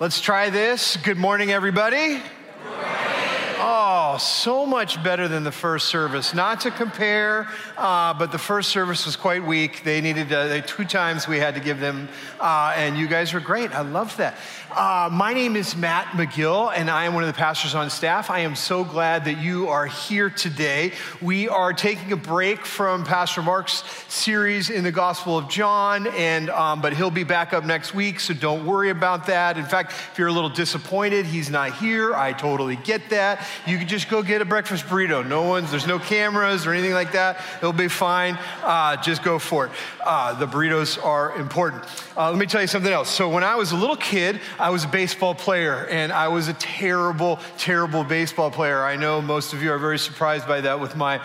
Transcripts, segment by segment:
Let's try this. Good morning, everybody. Oh, so much better than the first service. Not to compare, uh, but the first service was quite weak. They needed uh, two times we had to give them, uh, and you guys were great. I love that. Uh, my name is Matt McGill, and I am one of the pastors on staff. I am so glad that you are here today. We are taking a break from Pastor Mark's series in the Gospel of John, and um, but he'll be back up next week, so don't worry about that. In fact, if you're a little disappointed he's not here, I totally get that. You can just go get a breakfast burrito. No one's there's no cameras or anything like that. It'll be fine. Uh, just go for it. Uh, the burritos are important. Uh, let me tell you something else. So when I was a little kid, I was a baseball player, and I was a terrible, terrible baseball player. I know most of you are very surprised by that with my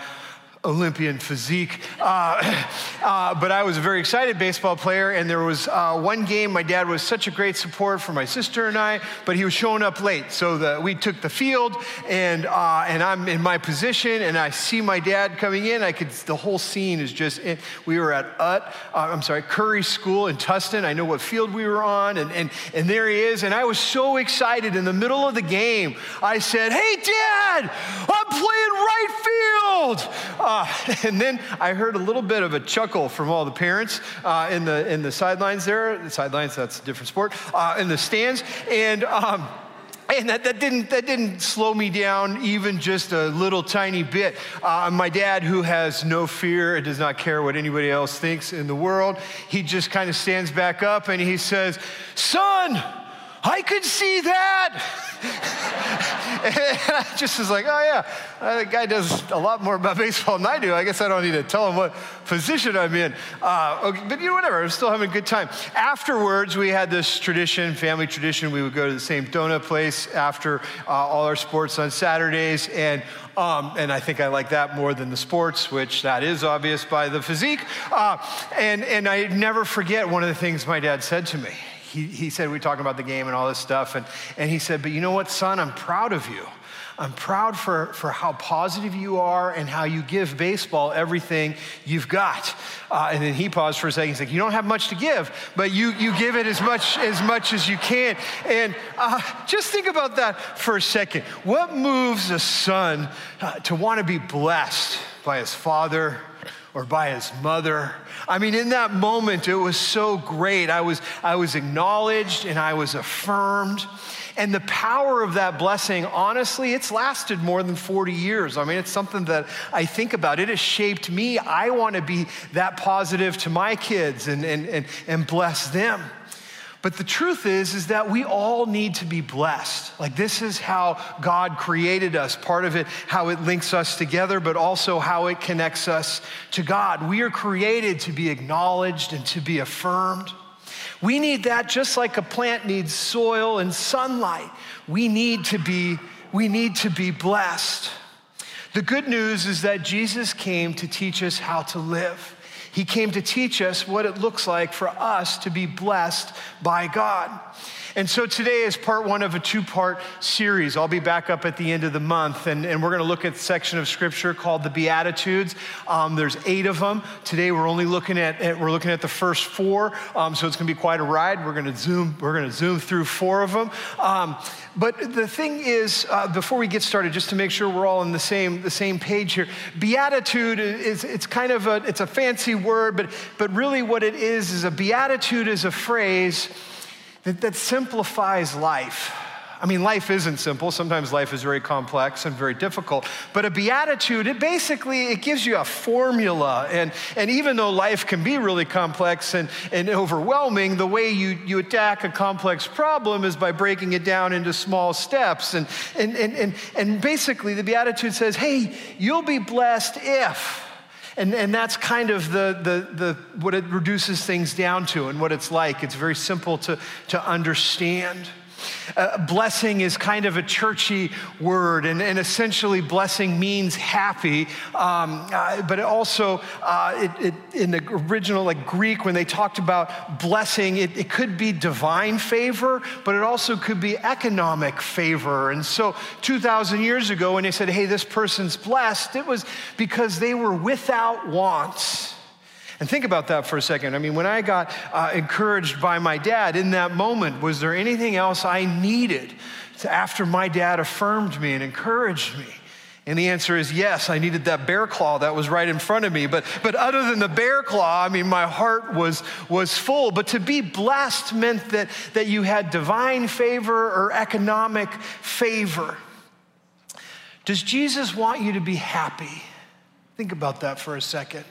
Olympian physique. Uh, uh, but I was a very excited baseball player, and there was uh, one game. My dad was such a great support for my sister and I, but he was showing up late. So the, we took the field, and uh, and I'm in my position, and I see my dad coming in. I could the whole scene is just. We were at Utt, uh, I'm sorry, Currie School in Tustin. I know what field we were on, and and and there he is, and I was so excited. In the middle of the game, I said, "Hey, Dad, I'm playing right field." Uh, and then I heard a little bit of a chuckle from all the parents uh, in, the, in the sidelines there. The sidelines, that's a different sport, uh, in the stands. And, um, and that, that, didn't, that didn't slow me down even just a little tiny bit. Uh, my dad, who has no fear and does not care what anybody else thinks in the world, he just kind of stands back up and he says, Son, I could see that. and I just was like, oh, yeah, uh, the guy does a lot more about baseball than I do. I guess I don't need to tell him what position I'm in. Uh, okay, but you know, whatever, I'm still having a good time. Afterwards, we had this tradition, family tradition. We would go to the same donut place after uh, all our sports on Saturdays. And um, and I think I like that more than the sports, which that is obvious by the physique. Uh, and, and I never forget one of the things my dad said to me he, he said, "We're talking about the game and all this stuff. And, and he said, but you know what, son, I'm proud of you. I'm proud for, for how positive you are and how you give baseball everything you've got. Uh, and then he paused for a second. He's like, "You don't have much to give, but you you give it as much as much as you can." And uh, just think about that for a second. What moves a son uh, to want to be blessed by his father or by his mother. I mean, in that moment, it was so great. I was, I was acknowledged and I was affirmed. And the power of that blessing, honestly, it's lasted more than 40 years. I mean, it's something that I think about. It has shaped me. I want to be that positive to my kids and, and, and, and bless them. But the truth is, is that we all need to be blessed. Like this is how God created us. Part of it, how it links us together, but also how it connects us to God. We are created to be acknowledged and to be affirmed. We need that just like a plant needs soil and sunlight. We need to be, we need to be blessed. The good news is that Jesus came to teach us how to live. He came to teach us what it looks like for us to be blessed by God. And so today is part one of a two part series. I'll be back up at the end of the month, and, and we're going to look at a section of scripture called the Beatitudes. Um, there's eight of them. Today we're only looking at, at we're looking at the first four, um, so it's going to be quite a ride. We're going to zoom we're going to zoom through four of them. Um, but the thing is, uh, before we get started, just to make sure we're all on the same the same page here, beatitude is it's kind of a it's a fancy word, but but really what it is is a beatitude is a phrase that, that simplifies life. I mean, life isn't simple. Sometimes life is very complex and very difficult. But a beatitude, it basically it gives you a formula. And, and even though life can be really complex and, and overwhelming, the way you, you attack a complex problem is by breaking it down into small steps. And, and, and, and, and basically, the beatitude says, hey, you'll be blessed if. And, and that's kind of the, the, the, what it reduces things down to and what it's like. It's very simple to, to understand. Uh, blessing is kind of a churchy word, and, and essentially, blessing means happy. Um, uh, but it also, uh, it, it, in the original like Greek, when they talked about blessing, it, it could be divine favor, but it also could be economic favor. And so, 2,000 years ago, when they said, hey, this person's blessed, it was because they were without wants And think about that for a second. I mean, when I got uh, encouraged by my dad in that moment, was there anything else I needed to, after my dad affirmed me and encouraged me? And the answer is yes, I needed that bear claw that was right in front of me. But, but other than the bear claw, I mean, my heart was, was full. But to be blessed meant that, that you had divine favor or economic favor. Does Jesus want you to be happy? Think about that for a second.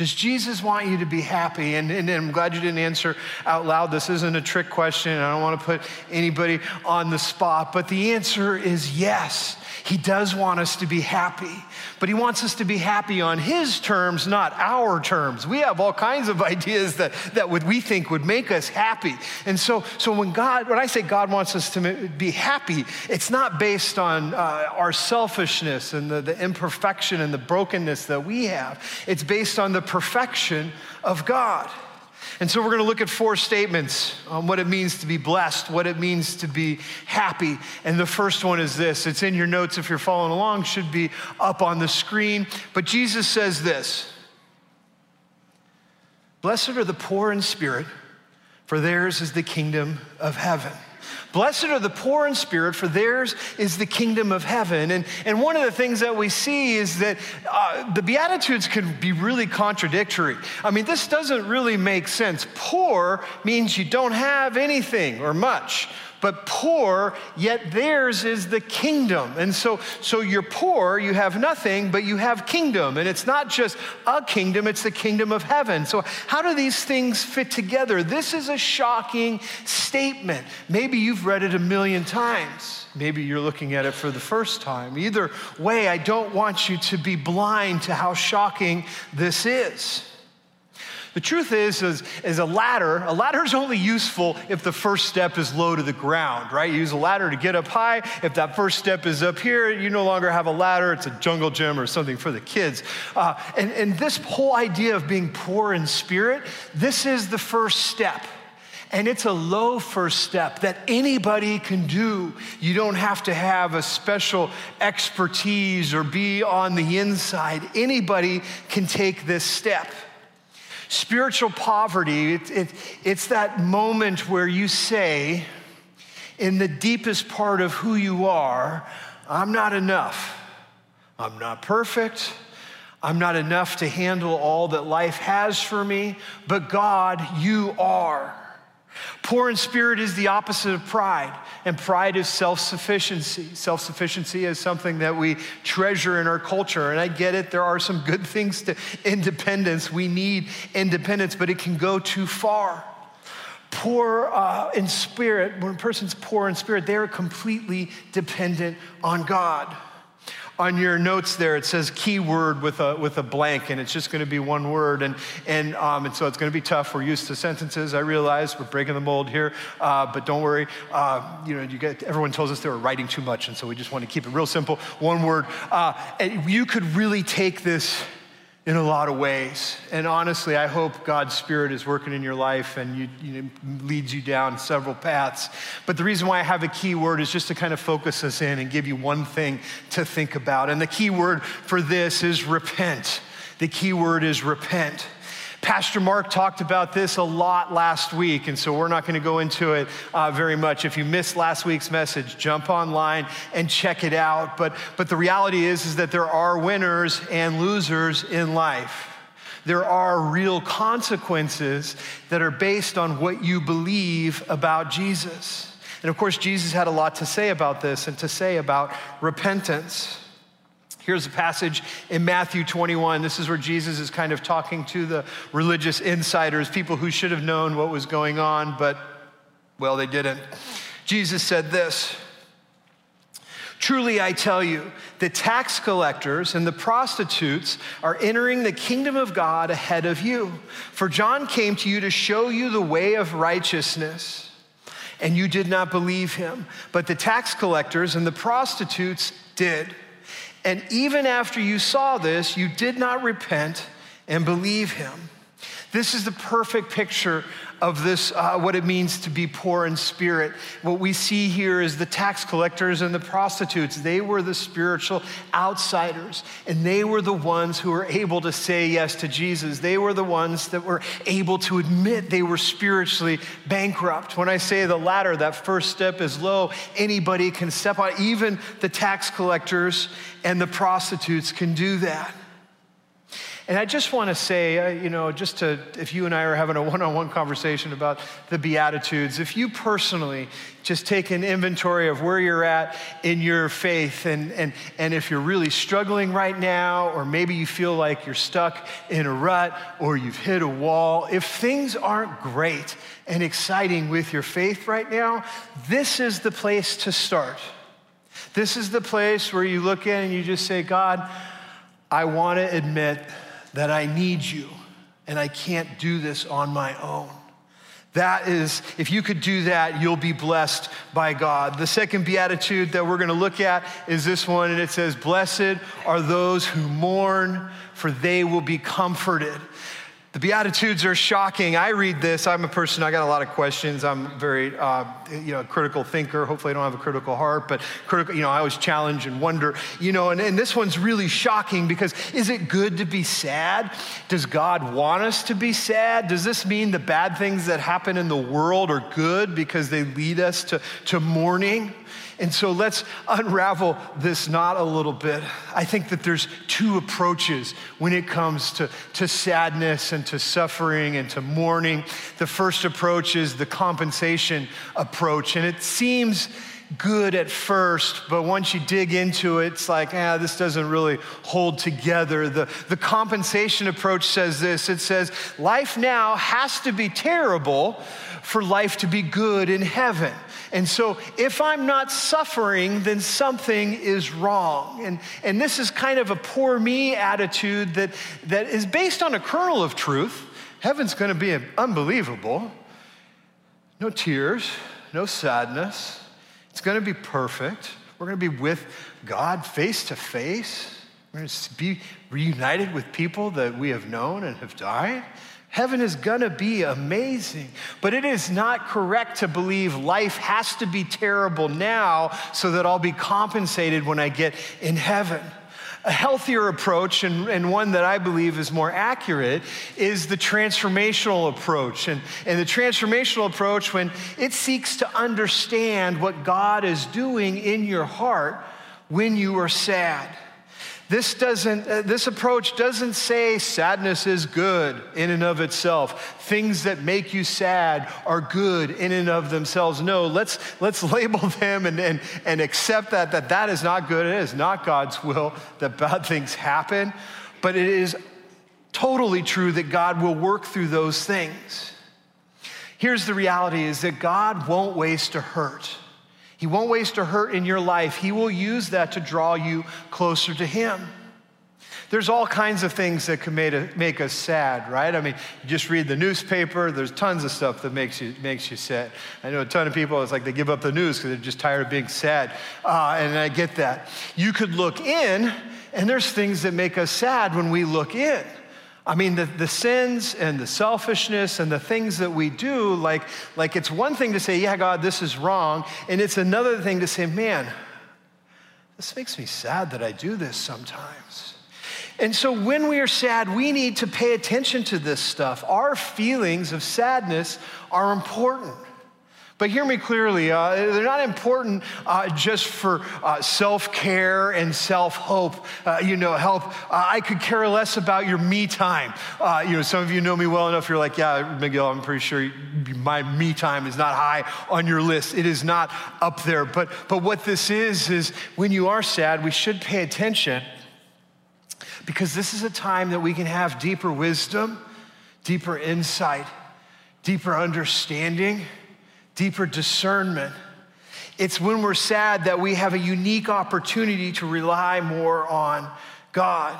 Does Jesus want you to be happy? And, and, and, I'm glad you didn't answer out loud. This isn't a trick question. I don't want to put anybody on the spot, but the answer is yes. He does want us to be happy, but He wants us to be happy on His terms, not our terms. We have all kinds of ideas that, that would, we think would make us happy. And so, so when God, when I say God wants us to be happy, it's not based on uh, our selfishness and the, the imperfection and the brokenness that we have, it's based on the perfection of God. And so we're going to look at four statements on what it means to be blessed, what it means to be happy. And the first one is this it's in your notes if you're following along, should be up on the screen. But Jesus says this Blessed are the poor in spirit, for theirs is the kingdom of heaven. Blessed are the poor in spirit, for theirs is the kingdom of heaven. And, and one of the things that we see is that uh, the Beatitudes can be really contradictory. I mean, this doesn't really make sense. Poor means you don't have anything or much but poor, yet theirs is the kingdom. And so, so you're poor, you have nothing, but you have kingdom. And it's not just a kingdom, it's the kingdom of heaven. So, how do these things fit together? This is a shocking statement. Maybe you've read it a million times. Maybe you're looking at it for the first time. Either way, I don't want you to be blind to how shocking this is. The truth is, is, is a ladder, a ladder is only useful if the first step is low to the ground, right? You use a ladder to get up high. If that first step is up here, you no longer have a ladder. It's a jungle gym or something for the kids. Uh, and, and this whole idea of being poor in spirit, this is the first step. And it's a low first step that anybody can do. You don't have to have a special expertise or be on the inside. Anybody can take this step. Spiritual poverty, it, it, it's that moment where you say, in the deepest part of who you are, I'm not enough. I'm not perfect. I'm not enough to handle all that life has for me, but God, you are. Poor in spirit is the opposite of pride, and pride is self sufficiency. Self sufficiency is something that we treasure in our culture, and I get it. There are some good things to independence. We need independence, but it can go too far. Poor uh, in spirit, when a person's poor in spirit, they are completely dependent on God on your notes there, it says keyword with a, with a blank, and it's just going to be one word. And, and, um, and so it's going to be tough. We're used to sentences. I realize we're breaking the mold here, uh, but don't worry. Uh, you know, you get, everyone tells us they were writing too much, and so we just want to keep it real simple. One word. Uh, you could really take this in a lot of ways. And honestly, I hope God's Spirit is working in your life and you, you know, leads you down several paths. But the reason why I have a key word is just to kind of focus us in and give you one thing to think about. And the key word for this is repent. The key word is repent. Pastor Mark talked about this a lot last week, and so we're not going to go into it uh, very much. If you missed last week's message, jump online and check it out. But, but the reality is, is that there are winners and losers in life. There are real consequences that are based on what you believe about Jesus. And of course, Jesus had a lot to say about this and to say about repentance. Here's a passage in Matthew 21. This is where Jesus is kind of talking to the religious insiders, people who should have known what was going on, but, well, they didn't. Jesus said this Truly, I tell you, the tax collectors and the prostitutes are entering the kingdom of God ahead of you. For John came to you to show you the way of righteousness, and you did not believe him. But the tax collectors and the prostitutes did. And even after you saw this, you did not repent and believe him. This is the perfect picture of this, uh, what it means to be poor in spirit. What we see here is the tax collectors and the prostitutes. They were the spiritual outsiders, and they were the ones who were able to say yes to Jesus. They were the ones that were able to admit they were spiritually bankrupt. When I say the latter, that first step is low. Anybody can step on, even the tax collectors and the prostitutes can do that. And I just want to say, uh, you know, just to, if you and I are having a one on one conversation about the Beatitudes, if you personally just take an inventory of where you're at in your faith, and, and, and if you're really struggling right now, or maybe you feel like you're stuck in a rut or you've hit a wall, if things aren't great and exciting with your faith right now, this is the place to start. This is the place where you look in and you just say, God, I want to admit that I need you and I can't do this on my own. That is, if you could do that, you'll be blessed by God. The second beatitude that we're going to look at is this one, and it says, Blessed are those who mourn, for they will be comforted. The Beatitudes are shocking. I read this. I'm a person, I got a lot of questions. I'm very, uh, you know, critical thinker. Hopefully, I don't have a critical heart, but critical, you know, I always challenge and wonder, you know, and, and this one's really shocking because is it good to be sad? Does God want us to be sad? Does this mean the bad things that happen in the world are good because they lead us to, to mourning? And so let's unravel this knot a little bit. I think that there's two approaches when it comes to, to sadness and to suffering and to mourning. The first approach is the compensation approach, and it seems good at first, but once you dig into it, it's like, ah, this doesn't really hold together. The, the compensation approach says this it says, life now has to be terrible for life to be good in heaven. And so if I'm not suffering, then something is wrong. And, and this is kind of a poor me attitude that, that is based on a kernel of truth. Heaven's going to be unbelievable. No tears, no sadness. It's going to be perfect. We're going to be with God face to face. We're going to be reunited with people that we have known and have died. Heaven is gonna be amazing, but it is not correct to believe life has to be terrible now so that I'll be compensated when I get in heaven. A healthier approach, and, and, one that I believe is more accurate, is the transformational approach. And, and the transformational approach, when it seeks to understand what God is doing in your heart when you are sad. This doesn't, uh, this approach doesn't say sadness is good in and of itself. Things that make you sad are good in and of themselves. No, let's, let's label them and, and, and accept that, that that is not good. It is not God's will that bad things happen, but it is totally true that God will work through those things. Here's the reality is that God won't waste a hurt. He won't waste a hurt in your life. He will use that to draw you closer to Him. There's all kinds of things that can make, us sad, right? I mean, you just read the newspaper, there's tons of stuff that makes you, makes you sad. I know a ton of people, it's like they give up the news because they're just tired of being sad. Uh, and I get that. You could look in, and there's things that make us sad when we look in. I mean, the, the sins and the selfishness and the things that we do, like, like it's one thing to say, yeah, God, this is wrong. And it's another thing to say, man, this makes me sad that I do this sometimes. And so when we are sad, we need to pay attention to this stuff. Our feelings of sadness are important. But hear me clearly, uh, they're not important uh, just for uh, self care and self hope, uh, you know, help. Uh, I could care less about your me time. Uh, you know, some of you know me well enough, you're like, yeah, Miguel, I'm pretty sure my me time is not high on your list. It is not up there. But, but what this is, is when you are sad, we should pay attention because this is a time that we can have deeper wisdom, deeper insight, deeper understanding deeper discernment. It's when we're sad that we have a unique opportunity to rely more on God.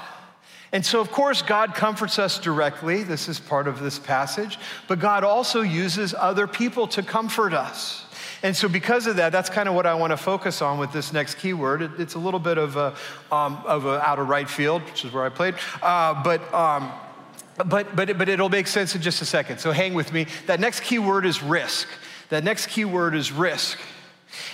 And so, of course, God comforts us directly. This is part of this passage. But God also uses other people to comfort us. And so, because of that, that's kind of what I want to focus on with this next keyword. It, it's a little bit of a, um, of a out of right field, which is where I played. Uh, but um, but, but, but it'll make sense in just a second. So hang with me. That next keyword is risk. That next key word is risk.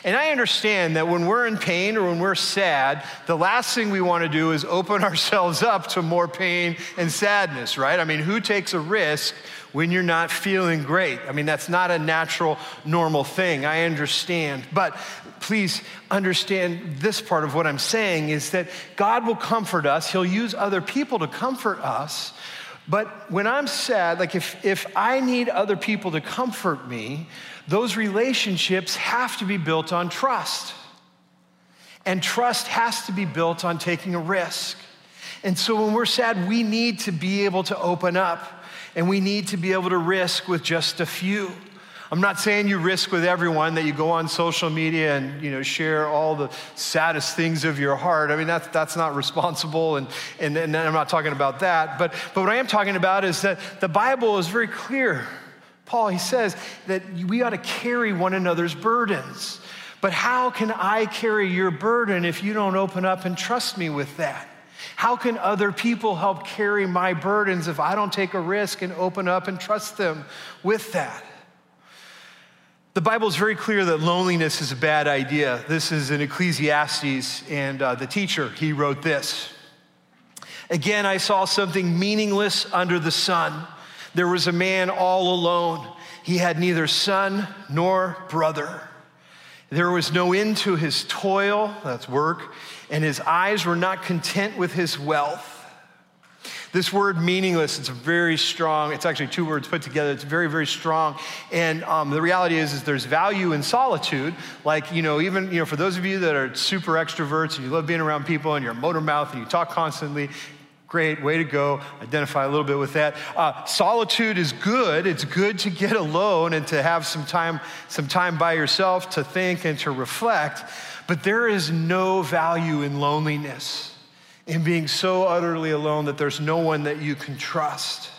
And I understand that when we're in pain or when we're sad, the last thing we want to do is open ourselves up to more pain and sadness, right? I mean, who takes a risk when you're not feeling great? I mean, that's not a natural, normal thing. I understand. But please understand this part of what I'm saying is that God will comfort us, He'll use other people to comfort us. But when I'm sad, like if, if I need other people to comfort me, those relationships have to be built on trust. And trust has to be built on taking a risk. And so when we're sad, we need to be able to open up and we need to be able to risk with just a few. I'm not saying you risk with everyone that you go on social media and you know share all the saddest things of your heart. I mean that's that's not responsible and, and, and I'm not talking about that. But but what I am talking about is that the Bible is very clear Paul, he says that we ought to carry one another's burdens. But how can I carry your burden if you don't open up and trust me with that? How can other people help carry my burdens if I don't take a risk and open up and trust them with that? The Bible is very clear that loneliness is a bad idea. This is in Ecclesiastes, and uh, the teacher, he wrote this. Again, I saw something meaningless under the sun there was a man all alone. He had neither son nor brother. There was no end to his toil, that's work, and his eyes were not content with his wealth. This word meaningless, it's very strong. It's actually two words put together. It's very, very strong. And um, the reality is, is there's value in solitude. Like, you know, even, you know, for those of you that are super extroverts and you love being around people and you're a motor mouth and you talk constantly, Great, way to go. Identify a little bit with that. Uh, solitude is good. It's good to get alone and to have some time, some time by yourself to think and to reflect. But there is no value in loneliness, in being so utterly alone that there's no one that you can trust.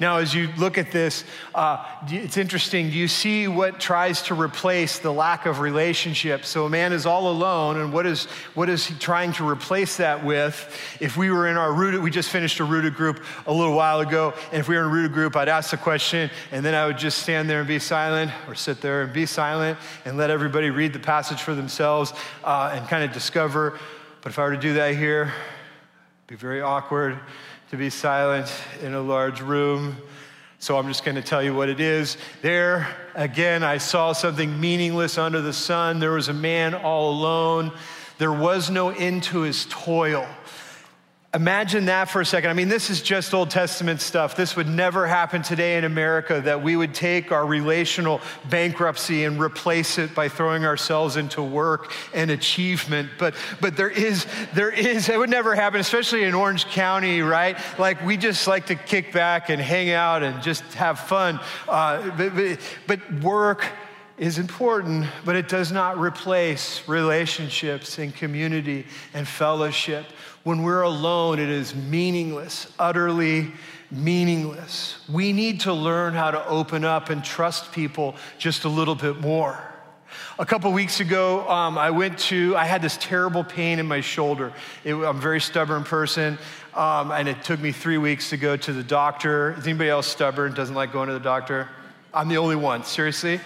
Now, as you look at this, uh, it's interesting. Do you see what tries to replace the lack of relationship? So a man is all alone, and what is, what is he trying to replace that with? If we were in our rooted, we just finished a rooted group a little while ago, and if we were in a rooted group, I'd ask the question, and then I would just stand there and be silent, or sit there and be silent, and let everybody read the passage for themselves uh, and kind of discover. But if I were to do that here, it'd be very awkward to be silent in a large room. So I'm just going to tell you what it is. There, again, I saw something meaningless under the sun. There was a man all alone. There was no end to his toil. Imagine that for a second. I mean, this is just Old Testament stuff. This would never happen today in America that we would take our relational bankruptcy and replace it by throwing ourselves into work and achievement. But, but there is, there is, it would never happen, especially in Orange County, right? Like we just like to kick back and hang out and just have fun. Uh, but, but, but work, is important, but it does not replace relationships and community and fellowship. When we're alone, it is meaningless, utterly meaningless. We need to learn how to open up and trust people just a little bit more. A couple weeks ago, um, I went to, I had this terrible pain in my shoulder. It, I'm a very stubborn person, um, and it took me three weeks to go to the doctor. Is anybody else stubborn, doesn't like going to the doctor? I'm the only one, seriously?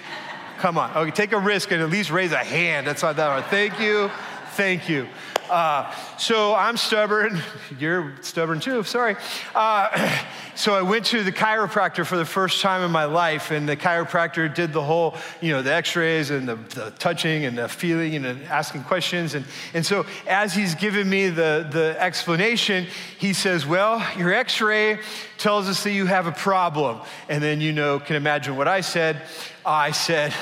Come on. Okay, take a risk and at least raise a hand. That's not that hard. Thank you. Thank you. Uh, so I'm stubborn. You're stubborn too, sorry. Uh, so I went to the chiropractor for the first time in my life, and the chiropractor did the whole, you know, the x rays and the, the, touching and the feeling and asking questions. And, and so as he's giving me the, the explanation, he says, Well, your x ray tells us that you have a problem. And then, you know, can imagine what I said. I said,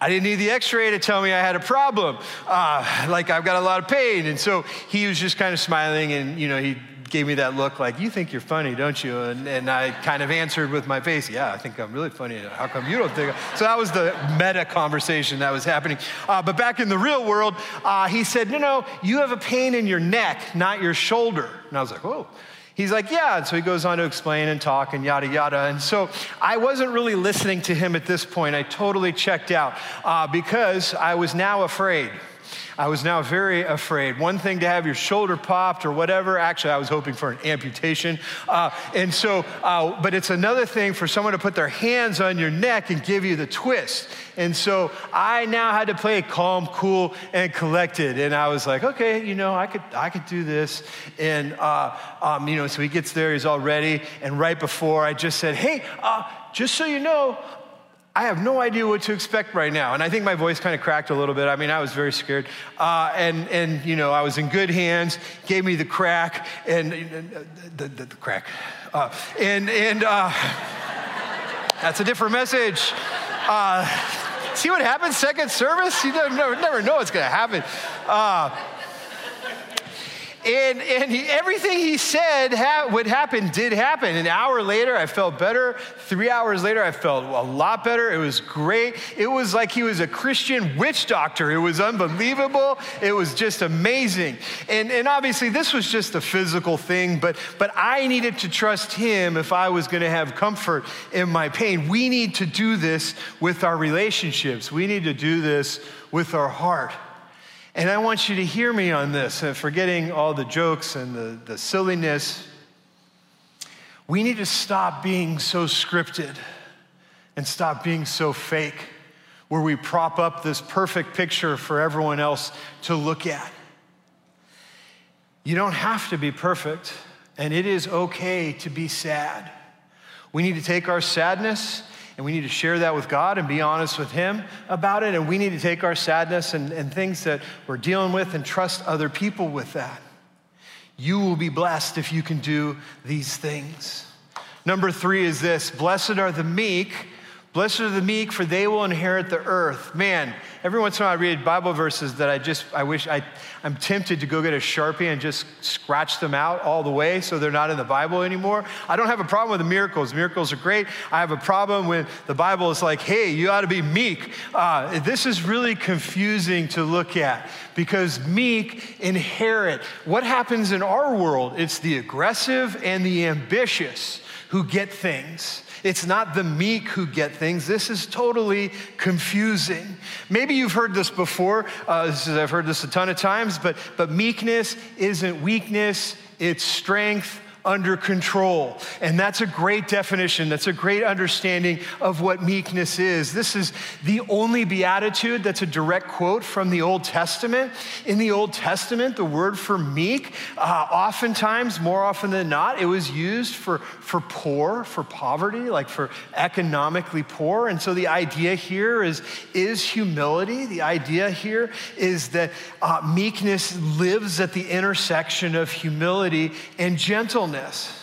I didn't need the x ray to tell me I had a problem. Uh, like, I've got a lot of pain. And so he was just kind of smiling and, you know, he gave me that look like, you think you're funny, don't you? And, and I kind of answered with my face, yeah, I think I'm really funny. How come you don't think? So that was the meta conversation that was happening. Uh, but back in the real world, uh, he said, no, no, you have a pain in your neck, not your shoulder. And I was like, whoa. He's like, yeah. And so he goes on to explain and talk and yada, yada. And so I wasn't really listening to him at this point. I totally checked out uh, because I was now afraid. I was now very afraid. One thing to have your shoulder popped or whatever. Actually, I was hoping for an amputation. Uh, and so, uh, but it's another thing for someone to put their hands on your neck and give you the twist. And so I now had to play calm, cool, and collected. And I was like, okay, you know, I could, I could do this. And, uh, um, you know, so he gets there, he's all ready. And right before, I just said, hey, uh, just so you know, I have no idea what to expect right now. And I think my voice kind of cracked a little bit. I mean, I was very scared. Uh, and, and, you know, I was in good hands, gave me the crack, and uh, the, the, crack. Uh, and and uh, that's a different message. Uh, see what happens second service? You never, never know what's going to happen. And, and he, everything he said ha- would happen did happen. An hour later, I felt better. Three hours later, I felt a lot better. It was great. It was like he was a Christian witch doctor. It was unbelievable. It was just amazing. And, and obviously, this was just a physical thing, but, but I needed to trust him if I was going to have comfort in my pain. We need to do this with our relationships, we need to do this with our heart. And I want you to hear me on this, uh, forgetting all the jokes and the, the silliness. We need to stop being so scripted and stop being so fake, where we prop up this perfect picture for everyone else to look at. You don't have to be perfect, and it is okay to be sad. We need to take our sadness and we need to share that with God and be honest with Him about it. And we need to take our sadness and, and things that we're dealing with and trust other people with that. You will be blessed if you can do these things. Number three is this Blessed are the meek. Blessed are the meek, for they will inherit the earth. Man, every once in a while I read Bible verses that I just, I wish I, I'm tempted to go get a Sharpie and just scratch them out all the way so they're not in the Bible anymore. I don't have a problem with the miracles. Miracles are great. I have a problem when the Bible is like, hey, you ought to be meek. Uh, this is really confusing to look at because meek inherit. What happens in our world? It's the aggressive and the ambitious who get things. It's not the meek who get things. This is totally confusing. Maybe you've heard this before. Uh, this is, I've heard this a ton of times, but, but meekness isn't weakness, it's strength under control. And that's a great definition. That's a great understanding of what meekness is. This is the only beatitude that's a direct quote from the Old Testament. In the Old Testament, the word for meek, uh, oftentimes, more often than not, it was used for, for poor, for poverty, like for economically poor. And so the idea here is, is humility. The idea here is that uh, meekness lives at the intersection of humility and gentleness stillness.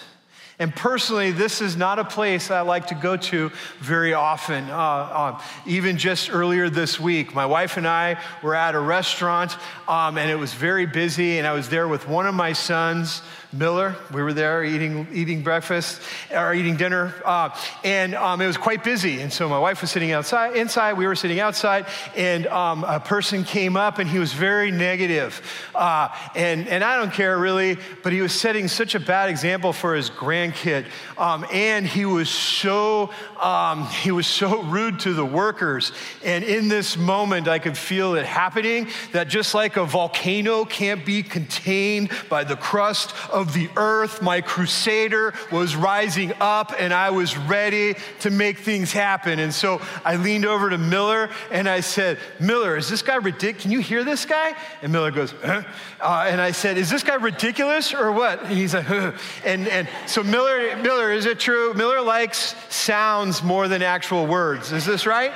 And personally, this is not a place I like to go to very often. Uh, uh, even just earlier this week, my wife and I were at a restaurant, um, and it was very busy, and I was there with one of my sons Miller. We were there eating, eating breakfast or eating dinner, uh, and um, it was quite busy. And so my wife was sitting outside, inside. We were sitting outside, and um, a person came up, and he was very negative. Uh, and and I don't care really, but he was setting such a bad example for his grandkid, um, and he was so um, he was so rude to the workers. And in this moment, I could feel it happening. That just like a volcano can't be contained by the crust of the earth. My crusader was rising up and I was ready to make things happen. And so I leaned over to Miller and I said, Miller, is this guy ridiculous? Can you hear this guy? And Miller goes, huh? uh, and I said, is this guy ridiculous or what? And he's like, huh. and, and so Miller, Miller, is it true? Miller likes sounds more than actual words. Is this right?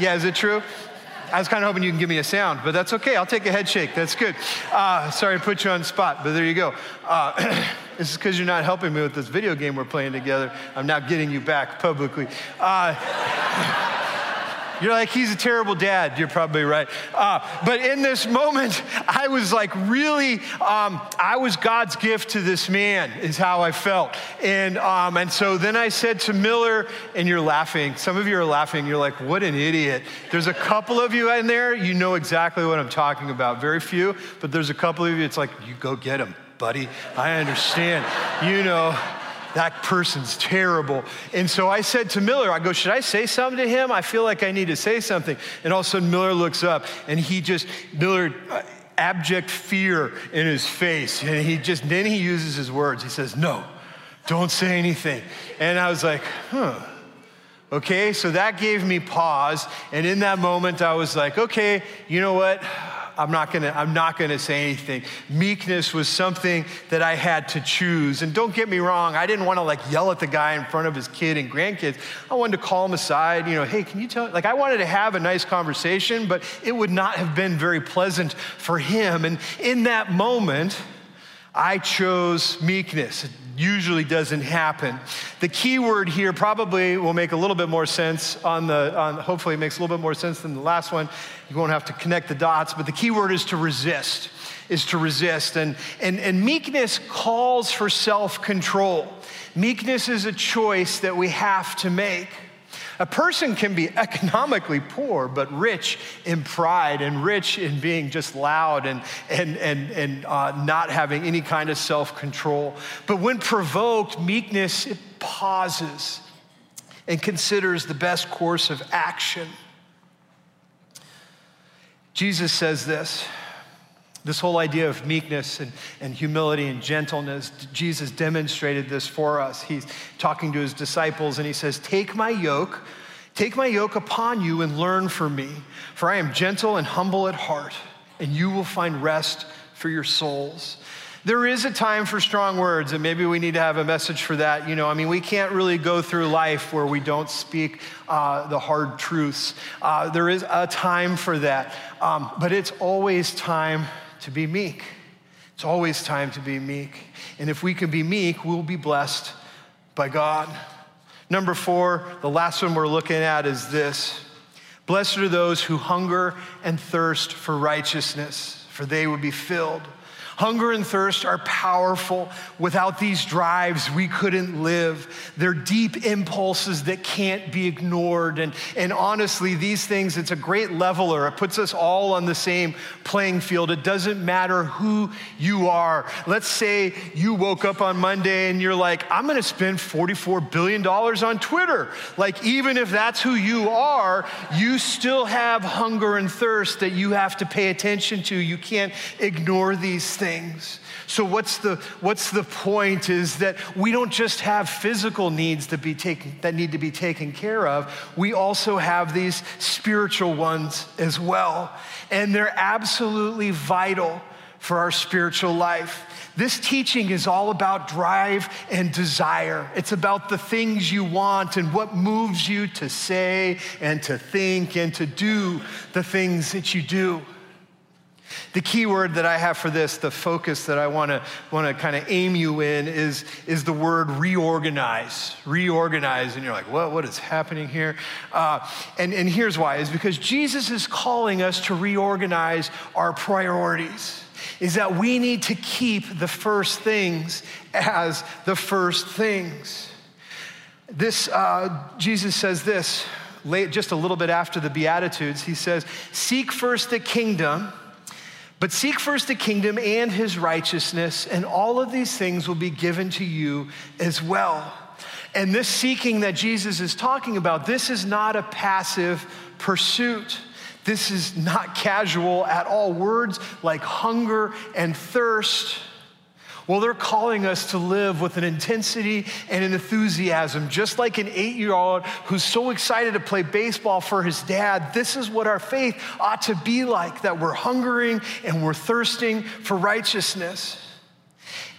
Yeah, is it true? I was kind of hoping you can give me a sound, but that's okay. I'll take a head shake. That's good. Uh, sorry to put you on spot, but there you go. Uh, this is because you're not helping me with this video game we're playing together. I'm now getting you back publicly. Uh, You're like, he's a terrible dad. You're probably right. Uh, but in this moment, I was like, really, um, I was God's gift to this man, is how I felt. And, um, and so then I said to Miller, and you're laughing. Some of you are laughing. You're like, what an idiot. There's a couple of you in there, you know exactly what I'm talking about. Very few, but there's a couple of you, it's like, you go get him, buddy. I understand. you know that person's terrible. And so I said to Miller, I go, should I say something to him? I feel like I need to say something. And all of a sudden, Miller looks up and he just, Miller, uh, abject fear in his face. And he just, then he uses his words. He says, no, don't say anything. And I was like, huh. Okay, so that gave me pause. And in that moment, I was like, okay, you know what? I'm not gonna, I'm not gonna say anything. Meekness was something that I had to choose. And don't get me wrong, I didn't wanna like yell at the guy in front of his kid and grandkids. I wanted to call him aside, you know, hey, can you tell, like I wanted to have a nice conversation, but it would not have been very pleasant for him. And in that moment, I chose meekness It usually doesn't happen. The key word here probably will make a little bit more sense on the, on, hopefully it makes a little bit more sense than the last one. You won't have to connect the dots, but the key word is to resist, is to resist. And, and, and meekness calls for self control. Meekness is a choice that we have to make. A person can be economically poor, but rich in pride and rich in being just loud and, and, and, and uh, not having any kind of self control. But when provoked, meekness, it pauses and considers the best course of action. Jesus says this this whole idea of meekness and, and humility and gentleness, Jesus demonstrated this for us. He's talking to his disciples and he says, Take my yoke, take my yoke upon you and learn from me, for I am gentle and humble at heart, and you will find rest for your souls. There is a time for strong words, and maybe we need to have a message for that. You know, I mean, we can't really go through life where we don't speak uh, the hard truths. Uh, there is a time for that, um, but it's always time to be meek. It's always time to be meek. And if we can be meek, we'll be blessed by God. Number four, the last one we're looking at is this Blessed are those who hunger and thirst for righteousness, for they will be filled. Hunger and thirst are powerful. Without these drives, we couldn't live. They're deep impulses that can't be ignored. And, and honestly, these things, it's a great leveler. It puts us all on the same playing field. It doesn't matter who you are. Let's say you woke up on Monday and you're like, I'm going to spend $44 billion on Twitter. Like, even if that's who you are, you still have hunger and thirst that you have to pay attention to. You can't ignore these things things. So what's the what's the point is that we don't just have physical needs that be taken that need to be taken care of. We also have these spiritual ones as well. And they're absolutely vital for our spiritual life. This teaching is all about drive and desire. It's about the things you want and what moves you to say and to think and to do the things that you do. The key word that I have for this, the focus that I want to want to kind of aim you in is, is the word reorganize. Reorganize. And you're like, what, what is happening here? Uh, and, and here's why, is because Jesus is calling us to reorganize our priorities. Is that we need to keep the first things as the first things. This, uh, Jesus says this, just a little bit after the Beatitudes. He says, Seek first the kingdom but seek first the kingdom and his righteousness, and all of these things will be given to you as well. And this seeking that Jesus is talking about, this is not a passive pursuit. This is not casual at all. Words like hunger and thirst well, they're calling us to live with an intensity and an enthusiasm, just like an eight year old who's so excited to play baseball for his dad. This is what our faith ought to be like that we're hungering and we're thirsting for righteousness.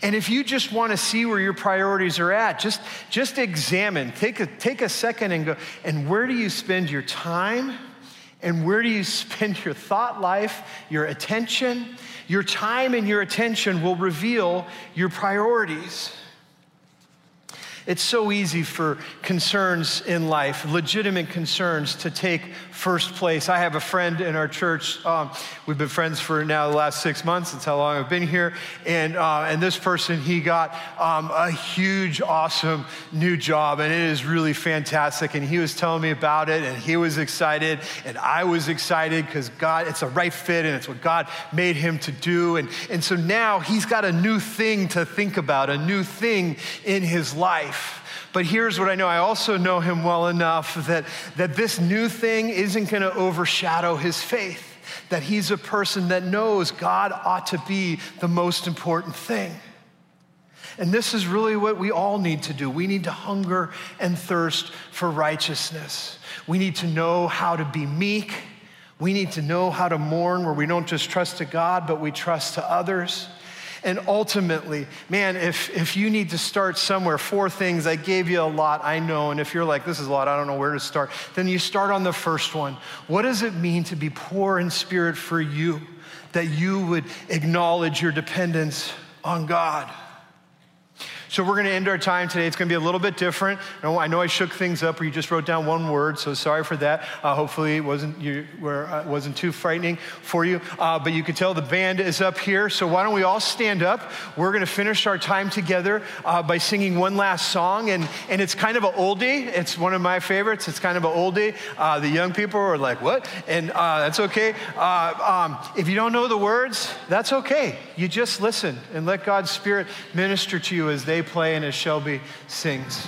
And if you just want to see where your priorities are at, just, just examine, take a, take a second and go, and where do you spend your time? And where do you spend your thought life, your attention? Your time and your attention will reveal your priorities. It's so easy for concerns in life, legitimate concerns, to take first place. I have a friend in our church. Um, we've been friends for now the last six months. That's how long I've been here. And, uh, and this person, he got um, a huge, awesome new job, and it is really fantastic. And he was telling me about it, and he was excited, and I was excited because God, it's a right fit, and it's what God made him to do. And, and so now he's got a new thing to think about, a new thing in his life life. But here's what I know I also know him well enough that, that this new thing isn't going to overshadow his faith, that he's a person that knows God ought to be the most important thing. And this is really what we all need to do. We need to hunger and thirst for righteousness. We need to know how to be meek. We need to know how to mourn where we don't just trust to God, but we trust to others. And ultimately, man, if, if you need to start somewhere, four things, I gave you a lot, I know. And if you're like, this is a lot, I don't know where to start, then you start on the first one. What does it mean to be poor in spirit for you? That you would acknowledge your dependence on God. So we're going to end our time today. It's going to be a little bit different. I know I shook things up, or you just wrote down one word, so sorry for that. Uh, hopefully, it wasn't you were, uh, wasn't too frightening for you. Uh, but you can tell the band is up here. So why don't we all stand up? We're going to finish our time together uh, by singing one last song, and and it's kind of an oldie. It's one of my favorites. It's kind of an oldie. Uh, the young people are like, "What?" And uh, that's okay. Um, if you don't know the words, that's okay. You just listen and let God's Spirit minister to you as they play and as Shelby sings.